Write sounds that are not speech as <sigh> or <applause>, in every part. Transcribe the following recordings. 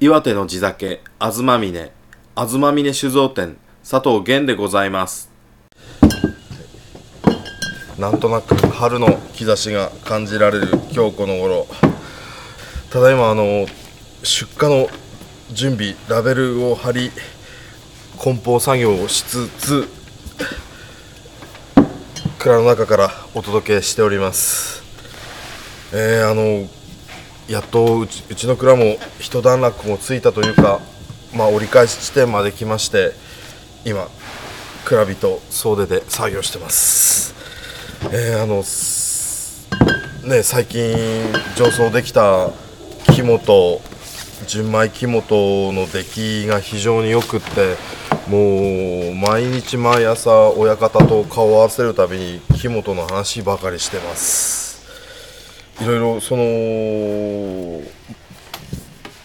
岩手の地酒、あずまみね、あずまみね酒造店、佐藤源でございます。なんとなく春の兆しが感じられる今日この頃。ただいまあの出荷の準備ラベルを貼り梱包作業をしつつ蔵の中からお届けしております。えー、あのやっとうちうちの蔵も一段落もついたというかまあ折り返し地点まで来まして今蔵人総出で作業してます。えー、あのね最近上層できた木本純米木本の出来が非常によくってもう毎日毎朝親方と顔を合わせるたびに木本の話ばかりしてます。いろいろその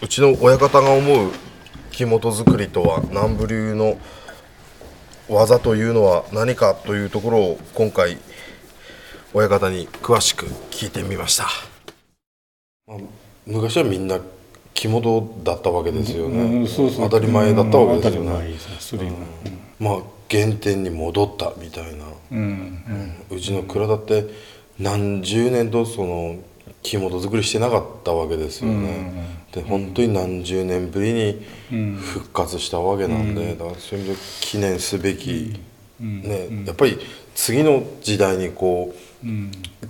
うちの親方が思う木本作りとは南部流の技というのは何かというところを今回親方に詳しく聞いてみました、まあ、昔はみんな木本だったわけですよね、うんそうそう当たり前だったわけですようん当たりねまあ原点に戻ったみたいな、うん。うちの蔵だって何十年とその木本作りしてなかったわけですよね、で本当に何十年ぶりに復活したわけなんで、だからそういう意味で記念すべき、ねやっぱり次の時代にこう、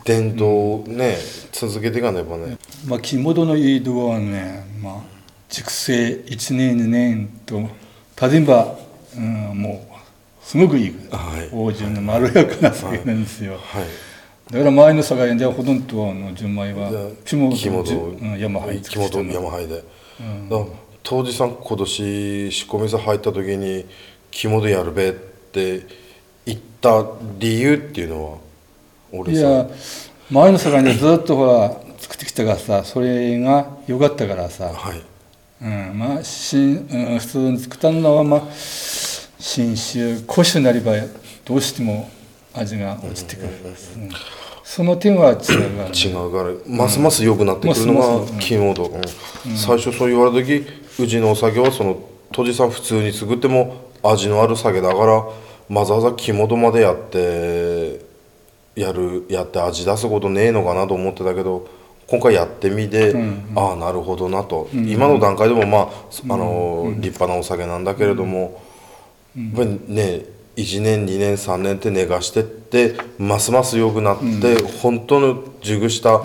伝統をね、続けていかねばね、まあ木本のいいところはねまあ熟成1年2年と例えば、うん、もうすごくいいはい。芳醇のまろやかな酒なんですよ、はいだから前の酒屋ではほとんどの純米は木本木本じゅうん山入木本山灰で、だから当時さん今年仕込み座入った時に木本やるべって言った理由っていうのは俺さいや前の酒屋でずっとほら作ってきたからさそれが良かったからさ、はい。うん、まあ新、うん、普通に作ったのはまあ新酒古酒になればどうしても味が落ちてくる、うん。その点は違うが違うからますます良くなってくるのがますます木本、うん。最初そう言われた時うちのお酒はその当時さん普通に作っても味のある酒だからわざわざ木本までやってやるやって味出すことねえのかなと思ってたけど今回やってみて、ああなるほどなと、今の段階でもまあ、あの立派なお酒なんだけれども、やっぱりね1年2年3年って寝かしてってますます良くなって、本当の熟した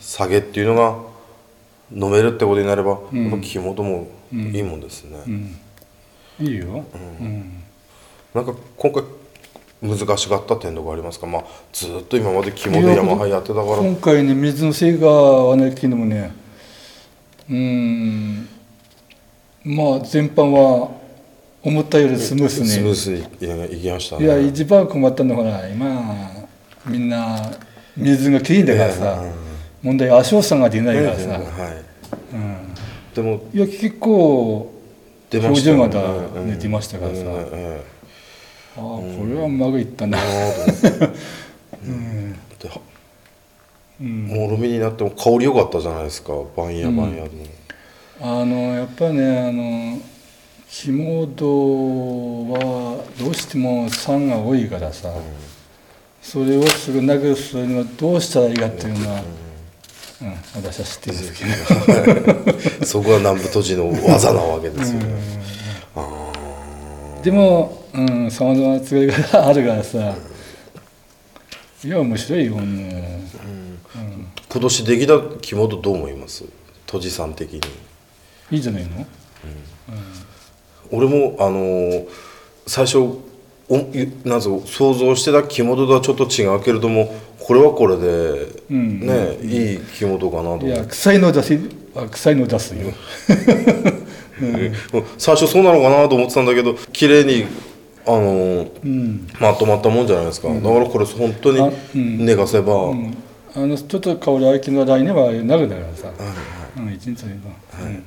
酒っていうのが飲めるってことになれば、やっぱ木本もいいもんですね、いいよ、うん。なんか今回難しかった点とかありますか？まあずっと今まで木本山杯やってたから。今回ね水のせいかはね昨日もね。うん。まあ全般は思ったよりスムースにスムースにいいきましたいやね一番困ったのはほら今みんな水がきれいだからさ、問題は足尾さんが出ないからさ、はい。うん、でもいや結構表情がうんうんね出ましたからさ。うんえああこれはうまくいったな、えではもろみになっても香り良かったじゃないですか。番屋番屋の、あのやっぱねあの木本はどうしても酸が多いからさ、それをすぐなくするにはどうしたらいいかっていうのは、うん。私は知ってる。んですけどそこが南部都知の技なわけですよね、でもさまざまな作り方があるからさいや面白いよね、今年できた木本どう思います？都知さん的に。いいじゃないの？俺もあのー最初おいなんぞ想像してた木本とはちょっと違うけれどもこれはこれで、ん。ね、いい木本かなといや臭いの出すあ臭いの出すよ。<laughs> うん。最初そうなのかなと思ってたんだけど綺麗にあのーまとまったもんじゃないですか、だからこれ本当あに寝かせば、あのちょっと香りあきの来年はなるだからさ、うん、一日でうん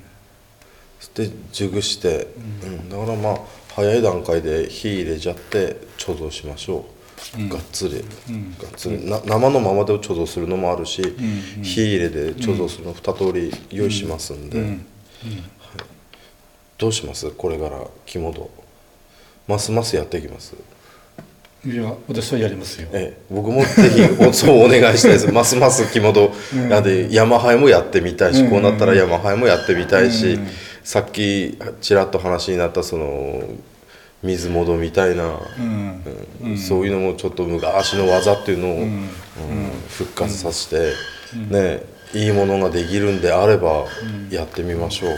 で熟して、うんだからまあ早い段階で火入れちゃって貯蔵しましょう、がっつり、がっつり。な生のままで貯蔵するのもあるし、火入れで貯蔵するの2通り用意しますんで、どうします？これから肝度ますますやっていきます。いや私はやりますよ。ええ、僕もぜひ <laughs> おそうお願いしたいです。ますます肝度、なん。で山ハイもやってみたいし、うん。こうなったら山ハイもやってみたいし、うんさっきちらっと話になったその水戻みたいな、うん。うん。そういうのもちょっと昔の技っていうのを、ん。うん復活させて、ねいいものができるんであればやってみましょう、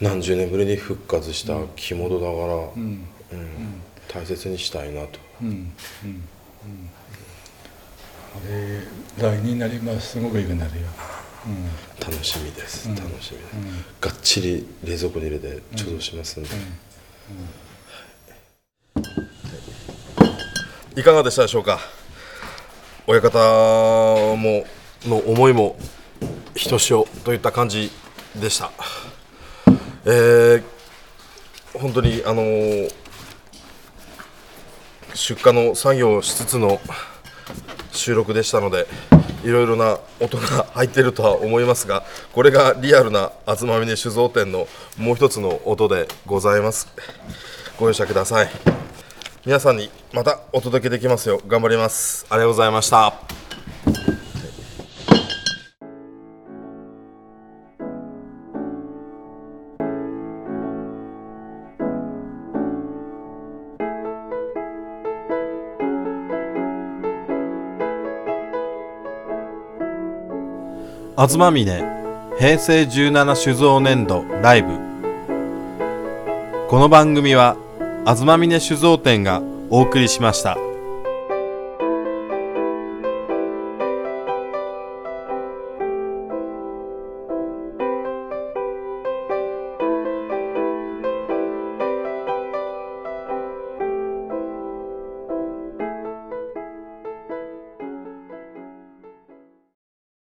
何十年ぶりに復活した着物だから、大切にしたいなと。うん。うん。うん。あれ来年になります。すごくいいくなるよ、楽しみです、うん。楽しみです、うん。がっちり冷蔵庫に入れて貯蔵しますんで、いかがでしたでしょうか？親方もの思いもひとしおといった感じでした。えー本当にあのー出荷の作業をしつつの収録でしたのでいろいろな音が入っているとは思いますがこれがリアルな東峰酒造店のもう一つの音でございます。ご容赦ください。皆さんにまたお届けできますよう頑張ります。ありがとうございました。東峰平成17酒造年度ライブこの番組は東峰酒造店がお送りしました。